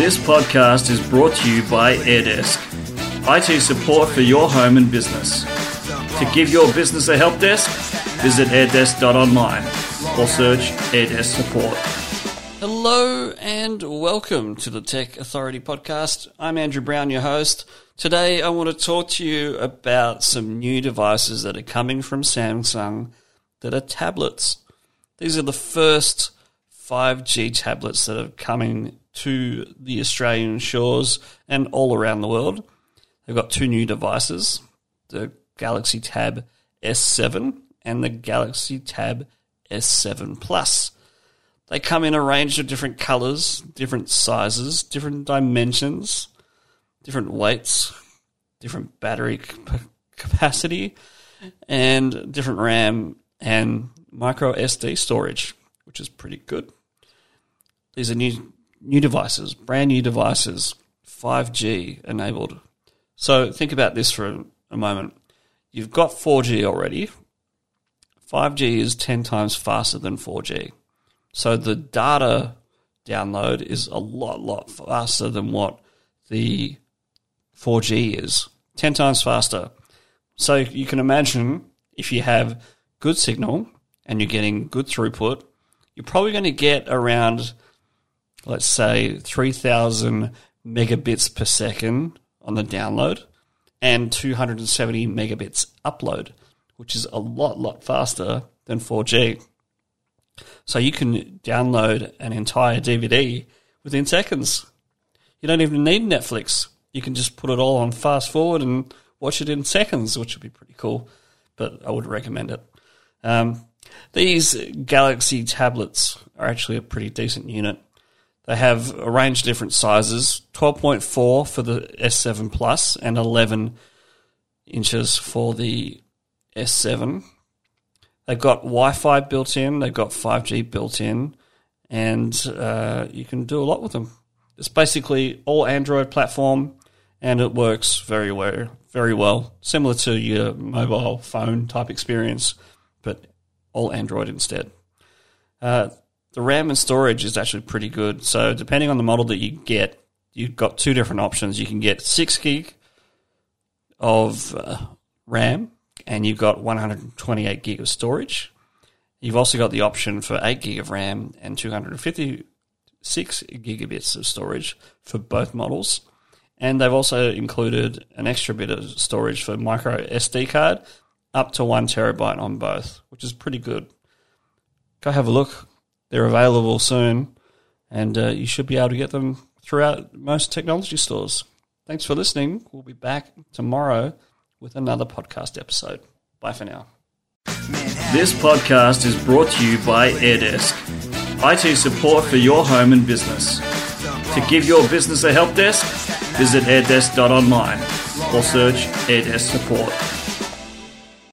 This podcast is brought to you by AirDesk, IT support for your home and business. To give your business a help desk, visit airdesk.online or search AirDesk support. Hello and welcome to the Tech Authority podcast. I'm Andrew Brown, your host. Today I want to talk to you about some new devices that are coming from Samsung that are tablets. These are the first 5G tablets that are coming to the Australian shores and all around the world. They've got two new devices the Galaxy Tab S7 and the Galaxy Tab S7 Plus. They come in a range of different colors, different sizes, different dimensions, different weights, different battery capacity, and different RAM and micro SD storage, which is pretty good. These are new new devices, brand new devices, 5G enabled. So think about this for a moment. You've got 4G already. 5G is 10 times faster than 4G. So the data download is a lot, lot faster than what the 4G is. 10 times faster. So you can imagine if you have good signal and you're getting good throughput, you're probably going to get around, let's say, 3,000 megabits per second on the download and 270 megabits upload, which is a lot, lot faster than 4G. So you can download an entire DVD within seconds. You don't even need Netflix. You can just put it all on fast forward and watch it in seconds, which would be pretty cool. But I would recommend it. Um, these Galaxy tablets are actually a pretty decent unit. They have a range of different sizes 12.4 for the S7 Plus and 11 inches for the S7. They've got Wi Fi built in, they've got 5G built in, and uh, you can do a lot with them. It's basically all Android platform, and it works very well, very well, similar to your mobile phone type experience, but all Android instead. Uh, the RAM and storage is actually pretty good. So depending on the model that you get, you've got two different options. You can get six gig of uh, RAM, and you've got 128 gig of storage. You've also got the option for 8 gig of RAM and 256 gigabits of storage for both models. And they've also included an extra bit of storage for micro SD card, up to one terabyte on both, which is pretty good. Go have a look. They're available soon, and uh, you should be able to get them throughout most technology stores. Thanks for listening. We'll be back tomorrow with another podcast episode. Bye for now. This podcast is brought to you by AirDesk, IT support for your home and business. To give your business a help desk, visit airdesk.online or search AirDesk support.